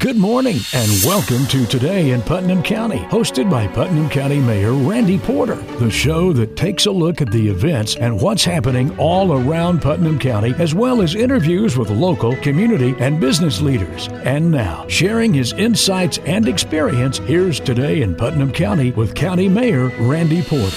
Good morning and welcome to Today in Putnam County, hosted by Putnam County Mayor Randy Porter, the show that takes a look at the events and what's happening all around Putnam County, as well as interviews with local, community, and business leaders. And now, sharing his insights and experience, here's Today in Putnam County with County Mayor Randy Porter.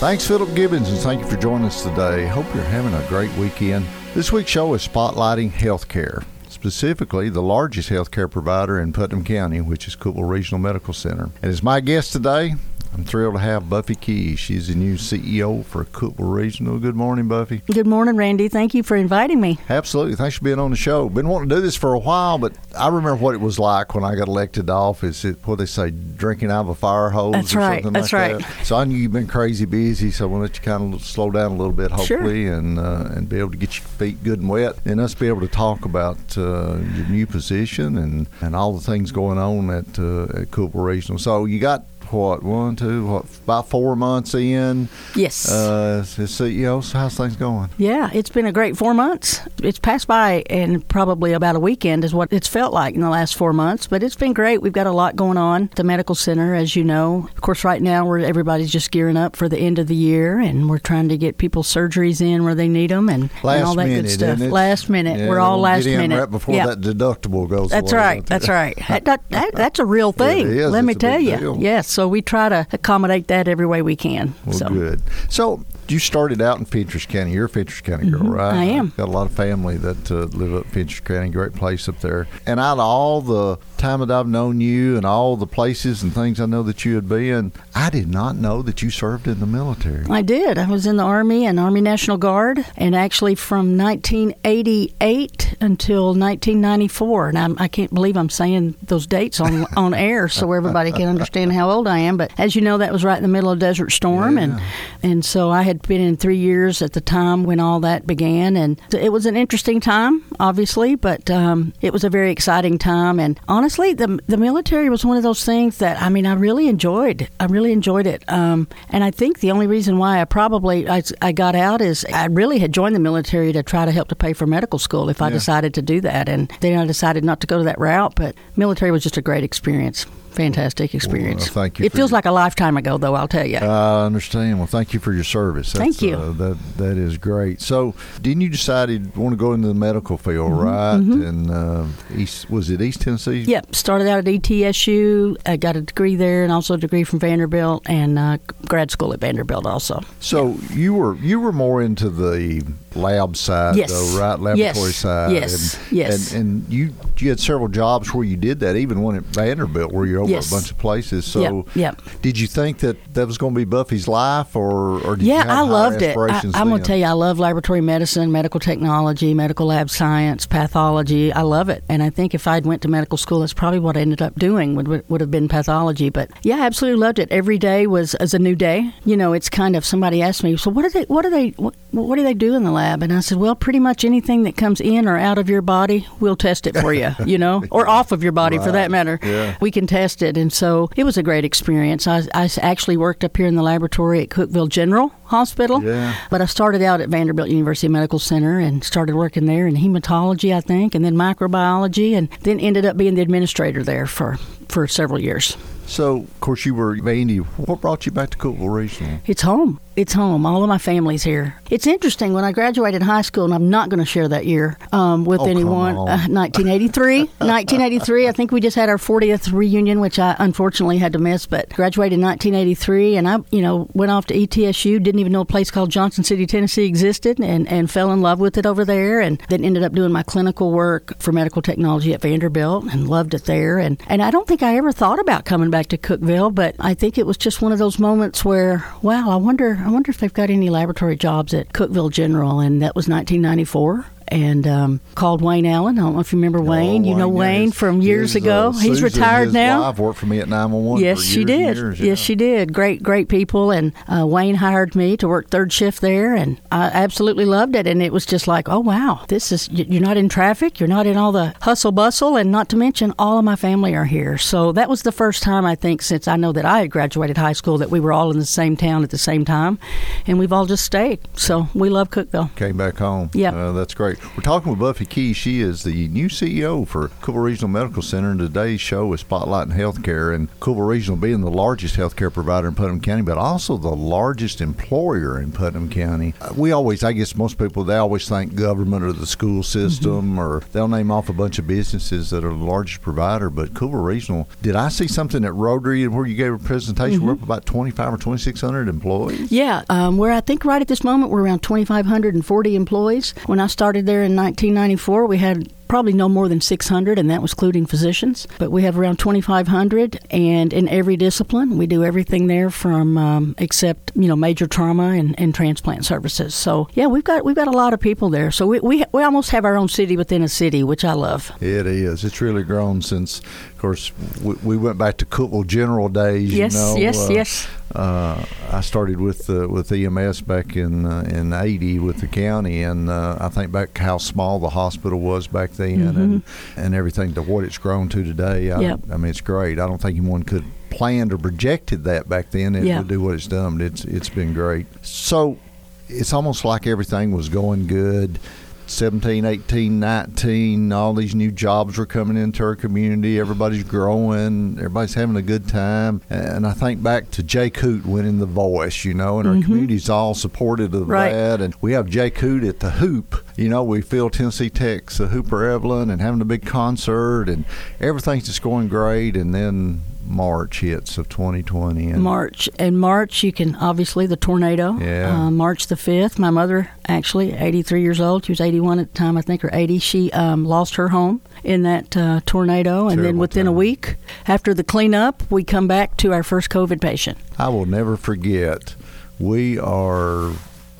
Thanks, Philip Gibbons, and thank you for joining us today. Hope you're having a great weekend. This week's show is spotlighting healthcare specifically the largest healthcare provider in Putnam County, which is Cookeville Regional Medical Center. And as my guest today, I'm thrilled to have Buffy Key. She's the new CEO for Cookeville Regional. Good morning, Buffy. Good morning, Randy. Thank you for inviting me. Absolutely. Thanks for being on the show. Been wanting to do this for a while, but I remember what it was like when I got elected to office. It, what they say, drinking out of a fire hose That's or right. something That's like right. that. So I knew you've been crazy busy, so I want to let you kind of slow down a little bit, hopefully, Sure. and uh, and be able to get your feet good and wet, and us be able to talk about uh, your new position and, and all the things going on at uh, at Cookeville Regional. So you got what one, two, what about four months in Yes. uh, as CEO. So how's things going? yeah, it's been a great four months. It's passed by and probably about a weekend, is what it's felt like in the last four months. But it's been great. We've got a lot going on. at The medical center, as you know, of course, right now we're everybody's just gearing up for the end of the year, and we're trying to get people's surgeries in where they need them, and, and all that minute, good stuff. Last minute, Yeah, we're all last minute. right before yeah. that deductible goes. That's away, right. That's right. That, that, that- that's a real thing. It is. Let me tell you. deal. Yes. So we try to accommodate that every way we can. Well, so. good. So you started out in Fentress County. You're a Fentress County girl, right? Mm-hmm. I am. Got a lot of family that uh, live up Fentress County. Great place up there. And out of all the time that I've known you and all the places and things I know that you had been, I did not know that you served in the military. I did. I was in the Army and Army National Guard, and actually from 1988 until 1994. And I'm, I can't believe I'm saying those dates on on air so everybody can understand how old I am. But as you know, that was right in the middle of Desert Storm, Yeah. and and so I had been in three years at the time when all that began, and it was an interesting time, obviously, but um, it was a very exciting time. And honestly, the the military was one of those things that I mean I really enjoyed. I really enjoyed it, um, and I think the only reason why I probably I, I got out is I really had joined the military to try to help to pay for medical school if I Yeah. decided to do that, and then I decided not to go to that route. But military was just a great experience. Fantastic experience. thank you It feels your- like a lifetime ago, though. I'll tell you. I understand. Well, thank you for your service. That's, Thank you. Uh, that that is great. So, didn't you decide you want to go into the medical field, right? And uh, East was it East Tennessee? Yep, started out at ETSU. I got a degree there, and also a degree from Vanderbilt, and uh, grad school at Vanderbilt also. So you were you were more into the lab side, Yes. though, right? Laboratory Yes. side. Yes. And, Yes. And, and you you had several jobs where you did that, even one at Vanderbilt, where you're over Yes. a bunch of places. So, Yep, yep. did you think that that was going to be Buffy's life, or or did you Yeah, have I loved it. I, I'm going to tell you, I love laboratory medicine, medical technology, medical lab science, pathology. I love it, and I think if I'd went to medical school, that's probably what I ended up doing. Would would- have been pathology. But yeah, I absolutely loved it. Every day was as a new day. You know, it's kind of somebody asked me, so what do they what do they what, what do they do in the lab? And I said, well, pretty much anything that comes in or out of your body, we'll test it for you. You know, or off of your body for that matter. Yeah. we can test it. And so it was a great experience. I, I actually worked up here in the laboratory at Cookeville General Hospital, Yeah. but I started out at Vanderbilt University Medical Center and started working there in hematology, I think, and then microbiology, and then ended up being the administrator there for, for several years. So, of course, you were Vandy. What brought you back to Cookeville Regional? It's home. It's home. All of my family's here. It's interesting. When I graduated high school, and I'm not going to share that year um, with Oh, anyone, on. uh, 1983. 1983. I think we just had our 40th reunion, which I unfortunately had to miss. But graduated in 1983, and I, you know, went off to ETSU. Didn't even know a place called Johnson City, Tennessee existed, and and fell in love with it over there. And then ended up doing my clinical work for medical technology at Vanderbilt, and loved it there. And and I don't think I ever thought about coming back to Cookeville, but I think it was just one of those moments where, wow, I wonder, I wonder if they've got any laboratory jobs at Cookeville General, and that was 1994. And um, called Wayne Allen. I don't know if you remember Wayne. you know Wayne from years ago. uh, He's Susan, retired now. Wife worked for me at 911. Yes, she did. years, Yes, she did. Great, great people. And uh, Wayne hired me to work third shift there, and I absolutely loved it. And it was just like, oh wow, this is you're not in traffic, you're not in all the hustle bustle, and not to mention all of my family are here. So that was the first time I think since I know that I had graduated high school that we were all in the same town at the same time, and we've all just stayed. So we love Cookeville. Came back home. Yeah. Uh, that's great. We're talking with Buffy Key. She is the new CEO for Cookeville Regional Medical Center, and today's show is Spotlighting Healthcare. And Cookeville Regional being the largest healthcare provider in Putnam County, but also the largest employer in Putnam County. Uh, we always, I guess, most people they always think government or the school system, mm-hmm. or they'll name off a bunch of businesses that are the largest provider. But Cookeville Regional, did I see something at Rotary where you gave a presentation? Mm-hmm. We're up about twenty five or twenty six hundred employees. Yeah, um, we're I think right at this moment we're around twenty five hundred and forty employees. When I started there in 1994, we had probably no more than 600, and that was including physicians. But we have around 2,500, and in every discipline, we do everything there from um, except you know major trauma and, and transplant services. So yeah, we've got we've got a lot of people there. So we, we we almost have our own city within a city, which I love. It is. It's really grown since, of course, we, we went back to Cookeville General days. Yes, you know, yes, uh, yes. Uh, I started with uh, with EMS back in uh, in '80 with the county, and uh, I think back how small the hospital was back then, mm-hmm. and and everything to what it's grown to today. I, yep. I mean, it's great. I don't think anyone could planned or projected that back then it would do what it's done. It's it's been great. So it's almost like everything was going good. 17, 18, 19, all these new jobs were coming into our community. Everybody's growing. Everybody's having a good time. And I think back to Jake Hoot winning the voice, you know, and our mm-hmm. community's all supportive of right. that. And we have Jake Hoot at the Hoop. You know, we feel Tennessee Tech's the Hooper Eblen and having a big concert and everything's just going great. And then March hits of 2020. And March and March, you can obviously the tornado. Yeah. Uh, March the fifth. My mother, actually, 83 years old. She was 81 at the time, I think, or 80. She um, lost her home in that uh, tornado, and then within time. a week after the cleanup, we come back to our first COVID patient. I will never forget. We are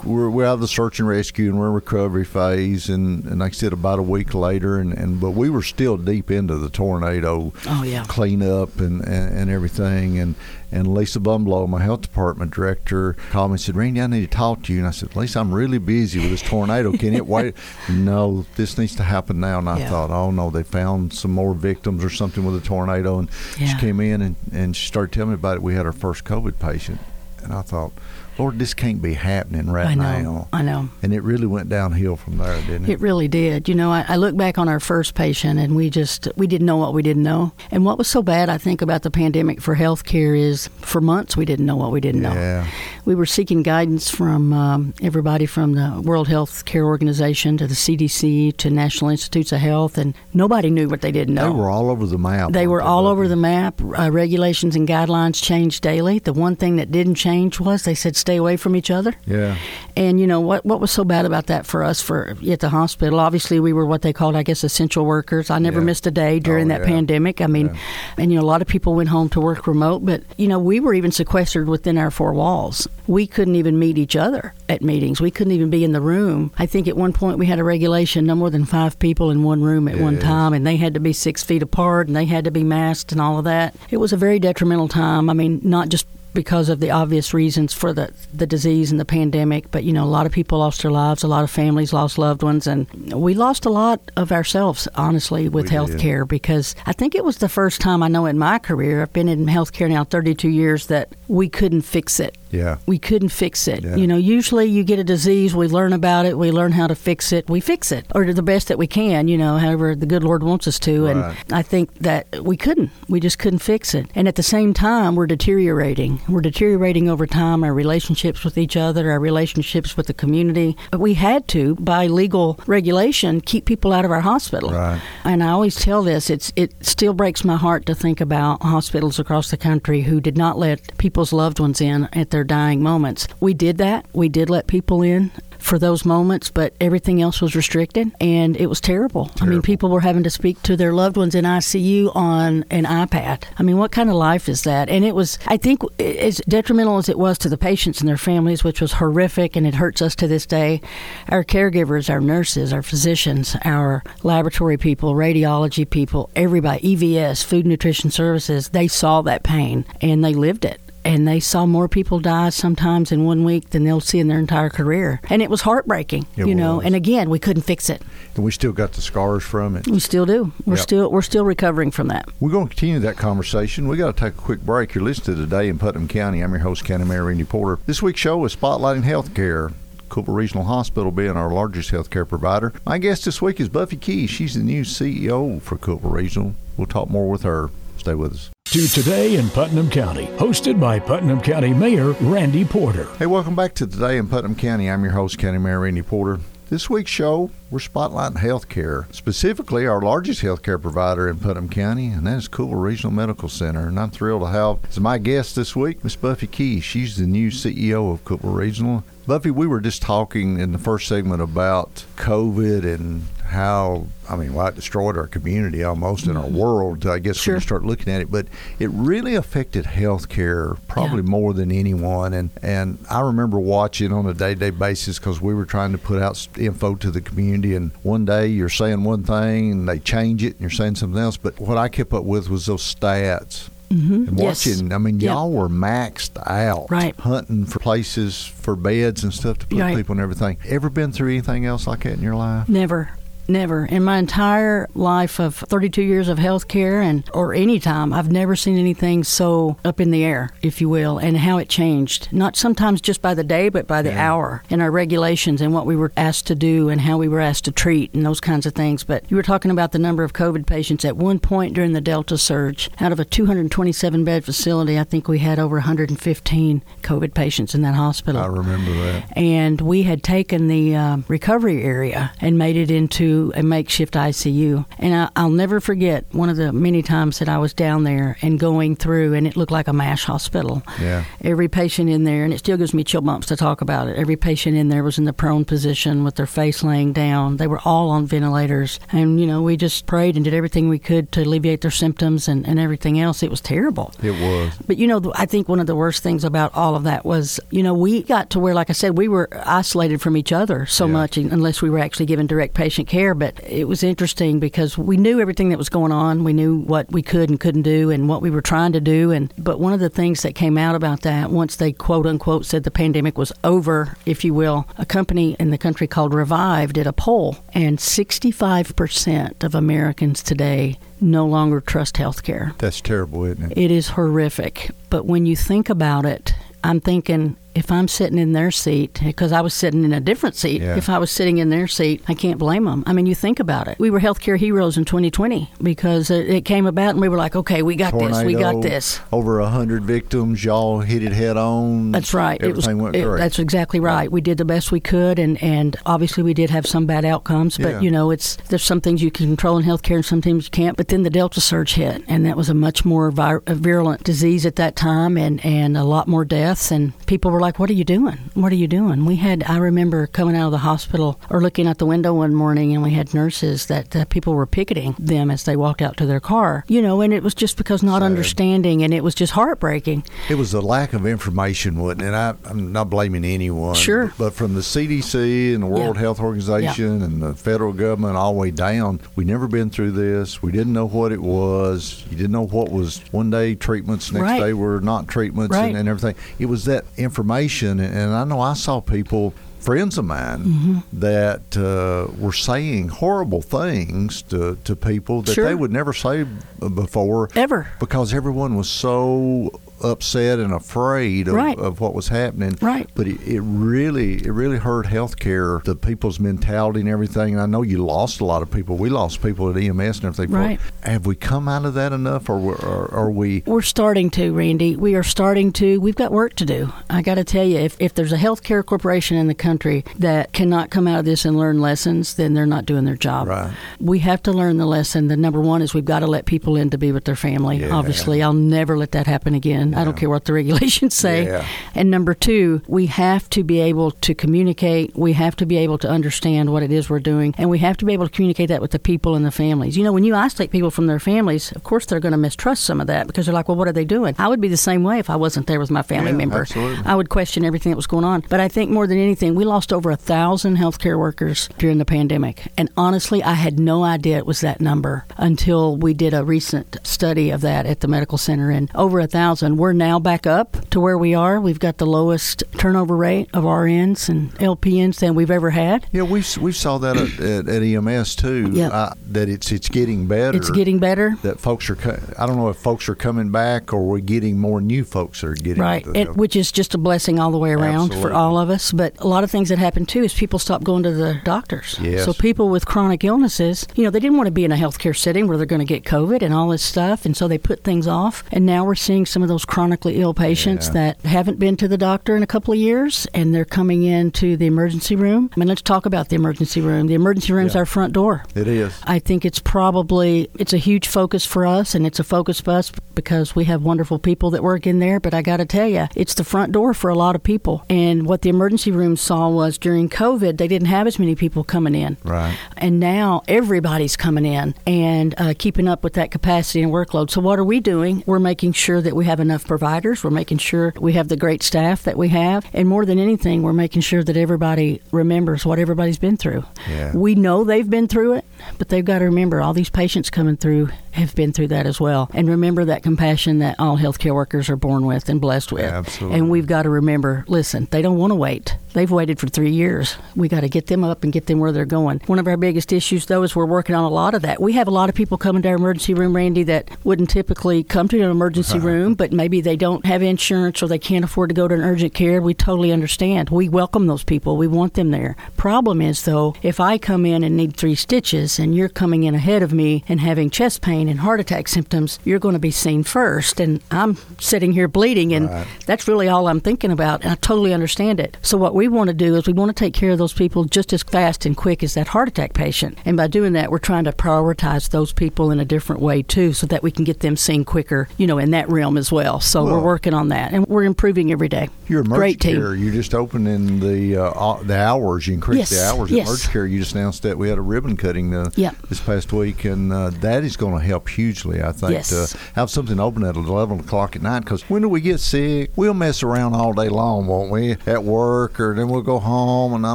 we're, we're out of the search and rescue and we're in recovery phase and, and like I said about a week later and, and but we were still deep into the tornado oh yeah cleanup and, and, and everything and and Lisa Bumbalough, my health department director, called me and said, Randy, I need to talk to you. And I said, Lisa, I'm really busy with this tornado. Can it wait? no, this needs to happen now. And I yeah. thought, oh, no, they found some more victims or something with a tornado. And yeah. she came in and, and she started telling me about it. We had our first COVID patient. And I thought, Lord, this can't be happening right I know, now. I know. And it really went downhill from there, didn't it? It really did. You know, I, I, look back on our first patient and we just, we didn't know what we didn't know. And what was so bad, I think, about the pandemic for healthcare is for months we didn't know what we didn't know. Yeah. We were seeking guidance from um, everybody from the World Health Care Organization to the CDC to National Institutes of Health, and nobody knew what they didn't know. They were all over the map. They were all over the map. Uh, regulations and guidelines changed daily. The one thing that didn't change was they said stay away from each other. Yeah. And you know what what was so bad about that for us for at the hospital? Obviously, we were what they called, I guess, essential workers. I never yeah. missed a day during oh, that yeah. pandemic. I mean, yeah. and you know, a lot of people went home to work remote, but you know, we were even sequestered within our four walls. We couldn't even meet each other at meetings. We couldn't even be in the room. I think at one point we had a regulation no more than five people in one room at yes. one time, and they had to be six feet apart, and they had to be masked and all of that. It was a very detrimental time. I mean, not just because of the obvious reasons for the, the disease and the pandemic. But, you know, a lot of people lost their lives, a lot of families lost loved ones, and we lost a lot of ourselves, honestly, with health care because I think it was the first time I know in my career, I've been in healthcare now 32 years, that we couldn't fix it. Yeah. We couldn't fix it. Yeah. You know, usually you get a disease, we learn about it, we learn how to fix it, we fix it, or the best that we can, you know, however the good Lord wants us to. Right. And I think that we couldn't. We just couldn't fix it. And at the same time, we're deteriorating. We're deteriorating over time, our relationships with each other, our relationships with the community. But we had to, by legal regulation, keep people out of our hospital. Right. And I always tell this, it's it still breaks my heart to think about hospitals across the country who did not let people's loved ones in at their dying moments. We did that. We did let people in for those moments, but everything else was restricted, and it was terrible. terrible. I mean, people were having to speak to their loved ones in ICU on an iPad. I mean, what kind of life is that? And it was, I think, as detrimental as it was to the patients and their families, which was horrific, and it hurts us to this day. Our caregivers, our nurses, our physicians, our laboratory people, radiology people, everybody, EVS, food nutrition services, they saw that pain and they lived it and they saw more people die sometimes in one week than they'll see in their entire career. And it was heartbreaking, it you know. And again, we couldn't fix it. And we still got the scars from it. We still do. We're yep. still we're still recovering from that. We're going to continue that conversation. We got to take a quick break. You're listening to today in Putnam County. I'm your host, County Mayor Randy Porter. This week's show is spotlighting healthcare. Cookeville Regional Hospital being our largest healthcare provider. My guest this week is Buffy Key. She's the new CEO for Cookeville Regional. We'll talk more with her. Stay with us. To Today in Putnam County, hosted by Putnam County Mayor Randy Porter. Hey, welcome back to Today in Putnam County. I'm your host, County Mayor Randy Porter. This week's show, we're spotlighting healthcare, specifically our largest healthcare provider in Putnam County, and that is Cookeville Regional Medical Center. And I'm thrilled to have as my guest this week, Miss Buffy Key. She's the new CEO of Cookeville Regional. Buffy, we were just talking in the first segment about COVID and how I mean, well, it destroyed our community almost in our Mm-hmm. world. I guess Sure. when you start looking at it, but it really affected healthcare probably Yeah. more than anyone. And and I remember watching on a day to day basis because we were trying to put out info to the community. And one day you're saying one thing and they change it and you're saying something else. But what I kept up with was those stats. Mm-hmm. And watching, I mean, y'all were maxed out, Right. Hunting for places for beds and stuff to put Right. people and everything. Ever been through anything else like that in your life? Never. Never. In my entire life of 32 years of healthcare and or any time, I've never seen anything so up in the air, if you will, and how it changed. Not sometimes just by the day, but by the hour and our regulations and what we were asked to do and how we were asked to treat and those kinds of things. But you were talking about the number of COVID patients. At one point during the Delta surge, out of a 227 bed facility, I think we had over 115 COVID patients in that hospital I remember that. and we had taken the um, recovery area and made it into a makeshift ICU. And I, I'll never forget one of the many times that I was down there and going through, and it looked like a MASH hospital. Yeah. Every patient in there, and it still gives me chill bumps to talk about it. Every patient in there was in the prone position with their face laying down. They were all on ventilators. And, you know, we just prayed and did everything we could to alleviate their symptoms and, and everything else. It was terrible. It was. But you know, I think one of the worst things about all of that was, you know, we got to where, like I said, we were isolated from each other so Yeah. much unless we were actually given direct patient care. But it was interesting because we knew everything that was going on. We knew what we could and couldn't do and what we were trying to do. And but one of the things that came out about that once they quote unquote said the pandemic was over, if you will, a company in the country called Revive did a poll, and 65% of Americans today no longer trust health care. That's terrible, isn't it? It is horrific. But when you think about it, I'm thinking if I'm sitting in their seat, because I was sitting in a different seat, Yeah. if I was sitting in their seat, I can't blame them. I mean, you think about it. We were healthcare heroes in 2020 because it, it came about and we were like, okay, we got this, we got this. Over a hundred victims. Y'all hit it head on. That's right. It was. Everything went it- great. that's exactly right. We did the best we could, and, and obviously we did have some bad outcomes. But Yeah. you know, it's there's some things you can control in healthcare, and some things you can't. But then the Delta surge hit, and that was a much more vir- virulent disease at that time, and and a lot more deaths. And people were like, "What are you doing? What are you doing?" We had. I remember coming out of the hospital or looking out the window one morning, and we had nurses that uh, people were picketing them as they walked out to their car. You know, and it was just because not Sad. understanding, and it was just heartbreaking. It was a lack of information, wasn't it? I, I'm not blaming anyone. Sure. But from the CDC and the World Yeah. Health Organization and the federal government all the way down, we never been through this. We didn't know what it was. You didn't know what was one day treatments, next Right. day were not treatments Right. and, and everything. It was that information. And, and I know I saw people. Friends of mine Mm-hmm. that uh, were saying horrible things to, to people that Sure. they would never say before Ever. because everyone was so upset and afraid of, Right. of what was happening. Right. But it, it really it really hurt healthcare, the people's mentality and everything. And I know you lost a lot of people. We lost people at EMS and everything. Right. Have we come out of that enough, or, or are we? We're starting to, Randy. We are starting to. We've got work to do. I got to tell you, if, if there's a healthcare corporation in the country that cannot come out of this and learn lessons, then they're not doing their job. Right. We have to learn the lesson. The number one is we've got to let people in to be with their family. Yeah. Obviously, I'll never let that happen again. I don't care what the regulations say. Yeah. And number two, we have to be able to communicate. We have to be able to understand what it is we're doing, and we have to be able to communicate that with the people and the families. You know, when you isolate people from their families, of course they're going to mistrust some of that because they're like, "Well, what are they doing?" I would be the same way if I wasn't there with my family Yeah, member. absolutely. I would question everything that was going on. But I think more than anything, we lost over a thousand healthcare workers during the pandemic, and honestly, I had no idea it was that number until we did a recent study of that at the medical center, and over a thousand. We're now back up to where we are. We've got the lowest turnover rate of RNs and LPNs than we've ever had. Yeah, we we saw that at, at, at EMS too. Yep. Uh, that it's it's getting better. It's getting better. That folks are. I don't know if folks are coming back or we're getting more new folks are getting Right, the- which is just a blessing all the way around for all of us. But a lot of things that happen too is people stop going to the doctors. Yes. So people with chronic illnesses, you know, they didn't want to be in a healthcare setting where they're going to get COVID and all this stuff, and so they put things off. And now we're seeing some of those chronically ill patients Yeah. that haven't been to the doctor in a couple of years, and they're coming into the emergency room. I mean, let's talk about the emergency room. The emergency room is Yeah. our front door. it is. I think it's probably it's a huge focus for us, and it's a focus for us because we have wonderful people that work in there. But I got to tell you, it's the front door for a lot of people. And what the emergency room saw was during COVID, they didn't have as many people coming in. Right. And now everybody's coming in and uh, keeping up with that capacity and workload. So, what are we doing? We're making sure that we have enough providers. We're making sure we have the great staff that we have. And more than anything, we're making sure that everybody remembers what everybody's been through. Yeah. We know they've been through it, but they've got to remember all these patients coming through have been through that as well. And remember that compassion that all healthcare workers are born with and blessed with. Absolutely. And we've got to remember listen, they don't want to wait. They've waited for three years. We got to get them up and get them where they're going. One of our biggest issues, though, is we're working on a lot of that. We have a lot of people coming to our emergency room, Randy, that wouldn't typically come to an emergency room, but maybe they don't have insurance or they can't afford to go to an urgent care. We totally understand. We welcome those people. We want them there. Problem is, though, if I come in and need three stitches and you're coming in ahead of me and having chest pain and heart attack symptoms, you're going to be seen first. And I'm sitting here bleeding, and Right. that's really all I'm thinking about. And I totally understand it. So, what we want to do is we want to take care of those people just as fast and quick as that heart attack patient. And by doing that, we're trying to prioritize those people in a different way, too, so that we can get them seen quicker, you know, in that realm as well. So, we're working on that, and we're improving every day. Your emergency Great team. care, you're just opening the uh, the hours. You increase Yes, the hours. yes. Emergency care, you just announced that we had a ribbon cutting uh, Yep. this past week, and uh, that is going to help hugely. I think Yes. to have something open at eleven o'clock at night. Because when do we get sick? We'll mess around all day long, won't we? At work, or then we'll go home, and I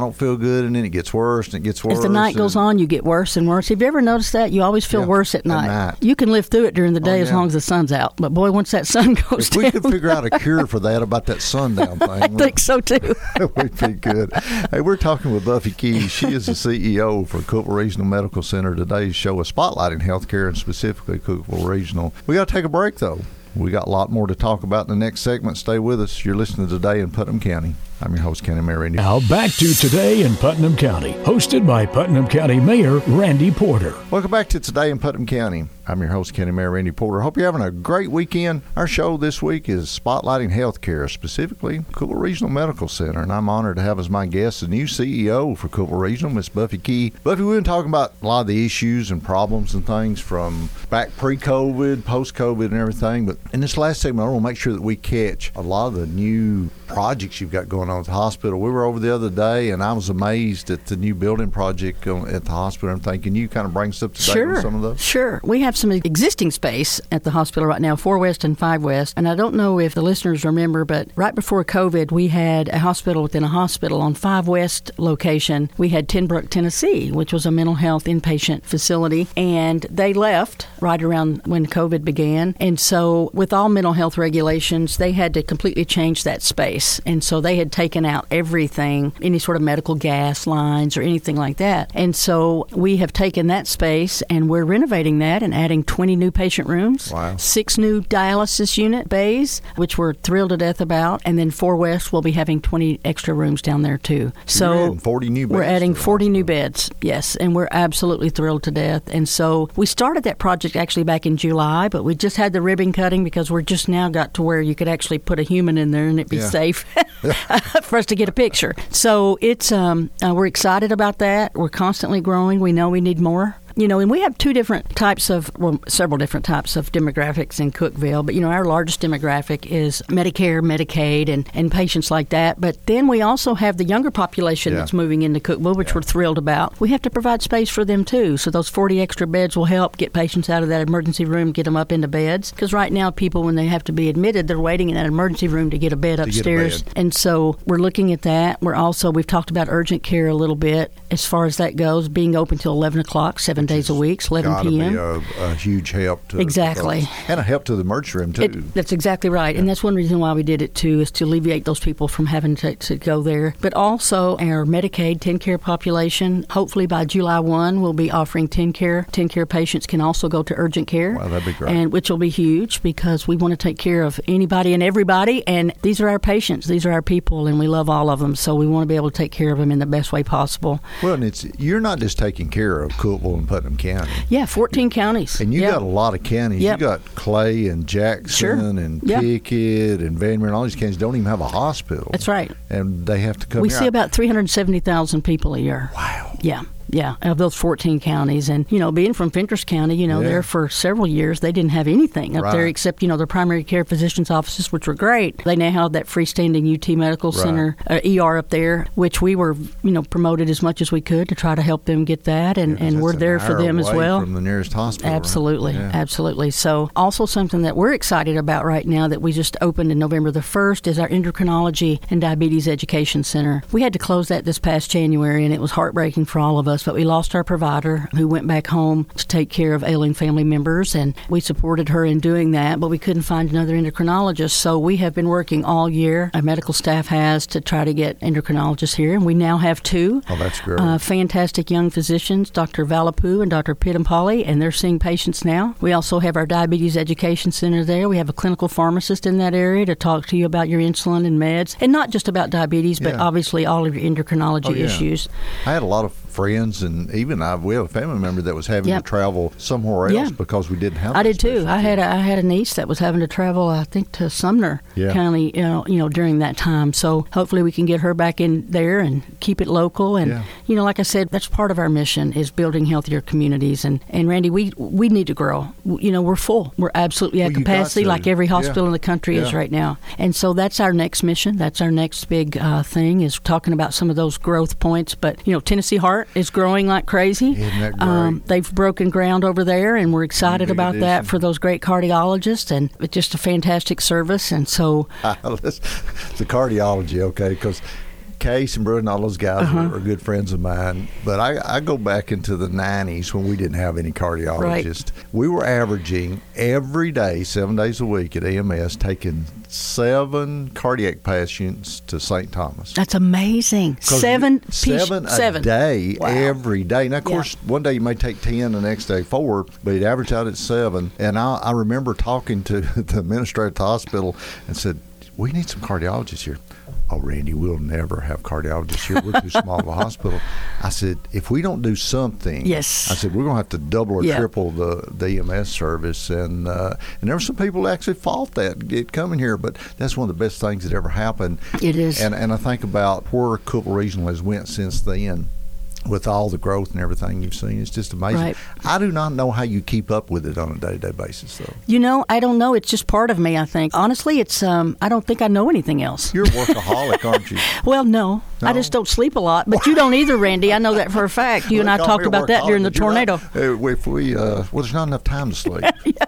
don't feel good, and then it gets worse, and it gets worse. As the night goes on, you get worse and worse. Have you ever noticed that? You always feel Yeah, worse at night. night. You can live through it during the oh, day Oh, as long as the sun's out. But boy, once that sun goes If we could figure out a cure for that about that sundown thing, I think so too. We'd be good. Hey, we're talking with Buffy Keys. She is the CEO for Cookeville Regional Medical Center. Today's show is spotlighting healthcare and specifically Cookeville Regional. We got to take a break though. We got a lot more to talk about in the next segment. Stay with us. You're listening to Today in Putnam County. I'm your host, Kenny Mary. Now back to Today in Putnam County, hosted by Putnam County Mayor Randy Porter. Welcome back to Today in Putnam County. I'm your host, Kenny Mayor Randy Porter. Hope you're having a great weekend. Our show this week is spotlighting healthcare, specifically Cookeville Regional Medical Center, and I'm honored to have as my guest the new CEO for Cookeville Regional, Miss Buffy Key. Buffy, we've been talking about a lot of the issues and problems and things from back pre-COVID, post-COVID, and everything. But in this last segment, I want to make sure that we catch a lot of the new projects you've got going on at the hospital. We were over the other day, and I was amazed at the new building project at the hospital. I'm thinking you kind of bring us up to date Sure, with some of those. sure. We have some existing space at the hospital right now, four west and five west. And I don't know if the listeners remember, but right before COVID, we had a hospital within a hospital on five west location. We had Ten Broeck, Tennessee, which was a mental health inpatient facility, and they left right around when COVID began. And so, with all mental health regulations, they had to completely change that space. And so, they had taken out everything, any sort of medical gas lines or anything like that. And so, we have taken that space and we're renovating that and adding 20 new patient rooms, Wow. six new dialysis unit bays, which we're thrilled to death about. And then, Four West will be having 20 extra rooms down there too. So, You're adding 40 new we're adding 40 new beds, yes, and we're absolutely thrilled to death. And so we started that project actually back in July, but we just had the ribbon cutting because we're just now got to where you could actually put a human in there and it'd be Yeah. safe for us to get a picture. So it's um, uh, we're excited about that. We're constantly growing. We know we need more. You know, and we have two different types of, well, several different types of demographics in Cookeville. But, you know, our largest demographic is Medicare, Medicaid, and, and patients like that. But then we also have the younger population Yeah. that's moving into Cookeville, which we're thrilled about. We have to provide space for them, too. So those 40 extra beds will help get patients out of that emergency room, get them up into beds. Because right now, people, when they have to be admitted, they're waiting in that emergency room to get a bed get a upstairs. bed. And so we're looking at that. We're also, we've talked about urgent care a little bit as far as that goes, being open till 11 o'clock, seven seven days a week, 11 p.m. Be a, a huge help to Exactly. and a help to the emergency room too. It, that's exactly right, and that's one reason why we did it too, is to alleviate those people from having to, to go there. But also our Medicaid TennCare population. Hopefully by July 1, we'll be offering TennCare. 10 care patients can also go to urgent care, Wow, that'd be great. and which will be huge because we want to take care of anybody and everybody. And these are our patients, these are our people, and we love all of them. So we want to be able to take care of them in the best way possible. well, and it's you're not just taking care of Cookeville and Putnam County. Yeah, 14 counties, And you Yeah. got a lot of counties. Yep. You got Clay and Jackson Sure. and Yeah. Pickett and Van Buren. All these counties don't even have a hospital. That's right. And they have to come We here. see about 370,000 people a year. wow. Yeah, yeah, of those 14 counties. And, you know, being from Fentress County, you know, Yeah. there for several years, they didn't have anything up there except, you know, their primary care physician's offices, which were great. They now have that freestanding UT Medical Right. Center, uh, ER up there, which we were, you know, promoted as much as we could to try to help them get that. And, Yeah, and we're an there for them as well. From the nearest hospital. right? Absolutely, Yeah. absolutely. So, also something that we're excited about right now that we just opened in November the 1st is our Endocrinology and Diabetes Education Center. We had to close that this past January, and it was heartbreaking for all of us, but we lost our provider who went back home to take care of ailing family members, and we supported her in doing that, but we couldn't find another endocrinologist. So, we have been working all year, our medical staff has, to try to get endocrinologists here, and we now have two. Oh, that's great. Uh, fantastic young physicians, Dr. Valapu and Dr. Pittampalli, and they're seeing patients now. We also have our diabetes education center there. We have a clinical pharmacist in that area to talk to you about your insulin and meds, and not just about diabetes, but Yeah. obviously all of your endocrinology Oh, yeah. issues. I had a lot of friends, and even I, we have a family member that was having Yep. to travel somewhere else Yeah. because we didn't have. I did too. I had a, I had a niece that was having to travel, I think, to Sumner Yeah. County, you know, you know, during that time. So hopefully we can get her back in there and keep it local. And Yeah. you know, like I said, that's part of our mission is building healthier communities. And and Randy, we we need to grow. You know, we're full. We're absolutely at Well, capacity, like every hospital in the country is right now. And so that's our next mission. That's our next big uh, thing is talking about some of those growth points. But you know, Tennessee Heart is growing like crazy. Isn't that Um, they've broken ground over there, and we're excited about that for those great cardiologists, and it's just a fantastic service. And so, Let's- the cardiology, okay, because Case and Brewer and all those guys Uh-huh. are, are good friends of mine. But I, I go back into the 90s when we didn't have any cardiologists. We were averaging every day, seven days a week at EMS, taking seven cardiac patients to St. Thomas. that's amazing. Seven, you- seven a seven. day Wow. every day. Now, of Yeah. course, one day you may take ten, the next day four, but it averaged out at seven. And I, I remember talking to the administrator at the hospital and said, "We need some cardiologists here." Oh, Randy, we'll never have cardiologists here. We're too small of a hospital. I said, if we don't do something, Yes. I said we're going to have to double or Yeah. triple the, the EMS service. And uh, and there were some people that actually fought that it coming here, but that's one of the best things that ever happened. It is. And and I think about where Cookeville Regional has went since then. With all the growth and everything you've seen, it's just amazing. Right. I do not know how you keep up with it on a day-to-day basis, though. You know, I don't know. It's just part of me. I think honestly, it's. Um, I don't think I know anything else. You're a workaholic, aren't you? Well, no, I just don't sleep a lot. But you don't either, Randy. I know that for a fact. You and I talked about that during the workaholic, but you're tornado. right. If we, uh, well, there's not enough time to sleep.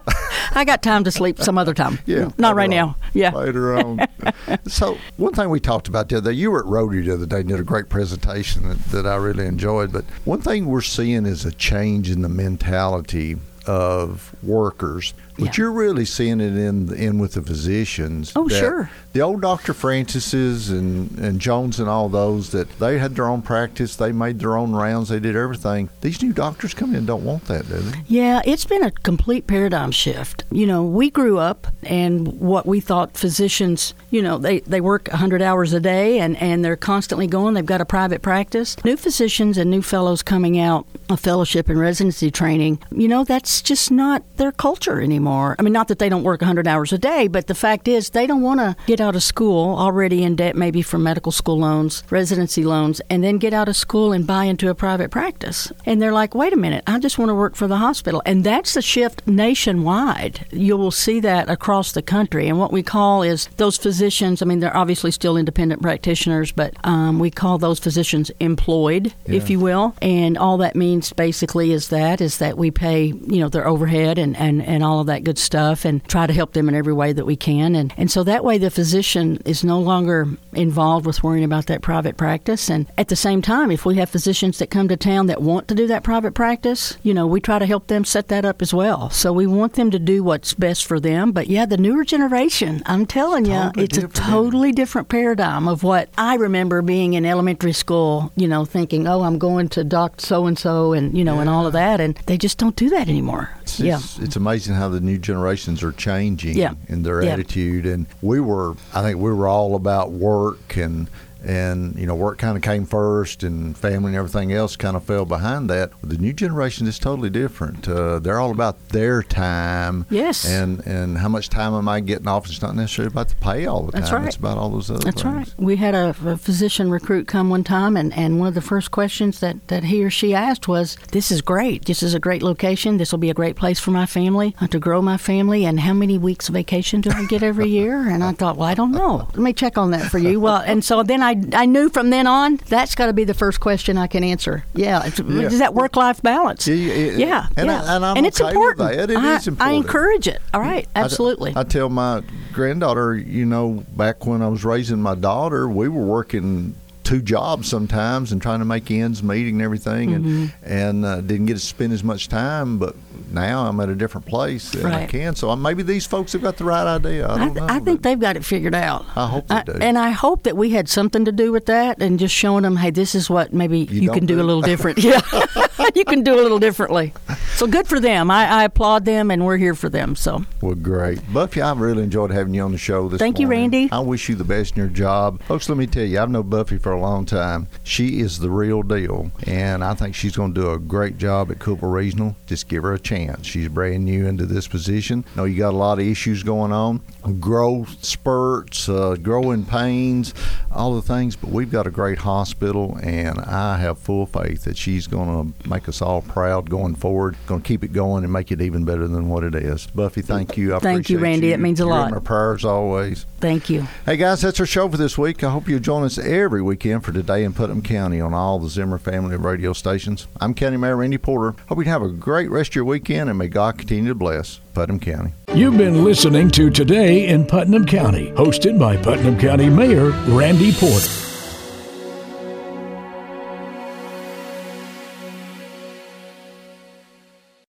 I got time to sleep some other time. Yeah, not right on. now. Yeah. later on. so one thing we talked about the other day, you were at Rotary the other day and did a great presentation that, that I really enjoyed. But one thing we're seeing is a change in the mentality of workers. But Yeah. you're really seeing it in in with the physicians. Oh, sure. The old Dr. Francis's and, and Jones and all those that they had their own practice, they made their own rounds, they did everything. These new doctors come in don't want that, do they? Yeah, it's been a complete paradigm shift. You know, we grew up and what we thought physicians, you know, they, they work 100 hours a day and, and they're constantly going. They've got a private practice. New physicians and new fellows coming out of fellowship and residency training, you know, that's just not their culture anymore. I mean, not that they don't work 100 hours a day, but the fact is they don't want to get out of school already in debt, maybe from medical school loans, residency loans, and then get out of school and buy into a private practice. And they're like, wait a minute, I just want to work for the hospital. And that's the shift nationwide. You will see that across the country. And what we call is those physicians, I mean, they're obviously still independent practitioners, but um, we call those physicians employed, if you will. And all that means basically is that, is that we pay, you know their overhead and, and, and all of that good stuff and try to help them in every way that we can. And and so that way the physician is no longer involved with worrying about that private practice. And at the same time if we have physicians that come to town that want to do that private practice you know we try to help them set that up as well. So we want them to do what's best for them. But yeah the newer generation I'm telling you Totally it's a totally different paradigm of what I remember being in elementary school you know thinking oh I'm going to doc so and so and you know and all of that. And they just don't do that anymore. It's, yeah. it's, it's amazing how the new generations are changing Yeah. in their Yeah. attitude. And we were, I think, we were all about work and. And you know, work kind of came first, and family and everything else kind of fell behind that. The new generation is totally different. Uh, they're all about their time, Yes. and and how much time am I getting off? It's not necessarily about the pay all the time That's right. It's about all those other things. That's things. right. We had a, a physician recruit come one time, and, and one of the first questions that, that he or she asked was, This is great. This is a great location. This will be a great place for my family uh, to grow my family. And how many weeks of vacation do I get every year? And I thought, Well, I don't know. Let me check on that for you. Well, and so then I, I knew from then on, that's got to be the first question I can answer. Yeah. Yeah. Is that work life balance? Yeah, yeah, yeah. and I- yeah. and I'm it's okay important. that. It I, is I encourage it. All right. I- Absolutely. I, tell my granddaughter, you know, back when I was raising my daughter, we were working two jobs sometimes and trying to make ends meet and everything, Mm-hmm. and and uh, didn't get to spend as much time. But now I'm at a different place and I Right. can. So uh, maybe these folks have got the right idea. I I, don't th- know. I think they've got it figured out. I hope they do. And I hope that we had something to do with that and just showing them, hey, this is what maybe you, don't can do, do. a little different. yeah. you can do a little differently. So good for them. I, I applaud them and we're here for them. So Well, great. Buffy, I've really enjoyed having you on the show this Thank you. Randy. I wish you the best in your job. Folks, let me tell you, I've known Buffy for a long time. She is the real deal, and I think she's going to do a great job at Cookeville Regional. Just give her a chance. She's brand new into this position. know you got a lot of issues going on, growth spurts, uh, growing pains, all the things, but we've got a great hospital, and I have full faith that she's going to make us all proud going forward, going to keep it going and make it even better than what it is. Buffy, thank you. I Thank you, Randy. It means a You're lot. my prayers always. thank you. Hey guys, that's our show for this week. I hope you'll join us every weekend for Today in Putnam County on all the Zimmer family of radio stations. I'm County Mayor Randy Porter. Hope you have a great rest of your weekend and may God continue to bless Putnam County. You've been listening to Today in Putnam County, hosted by Putnam County Mayor Randy Porter.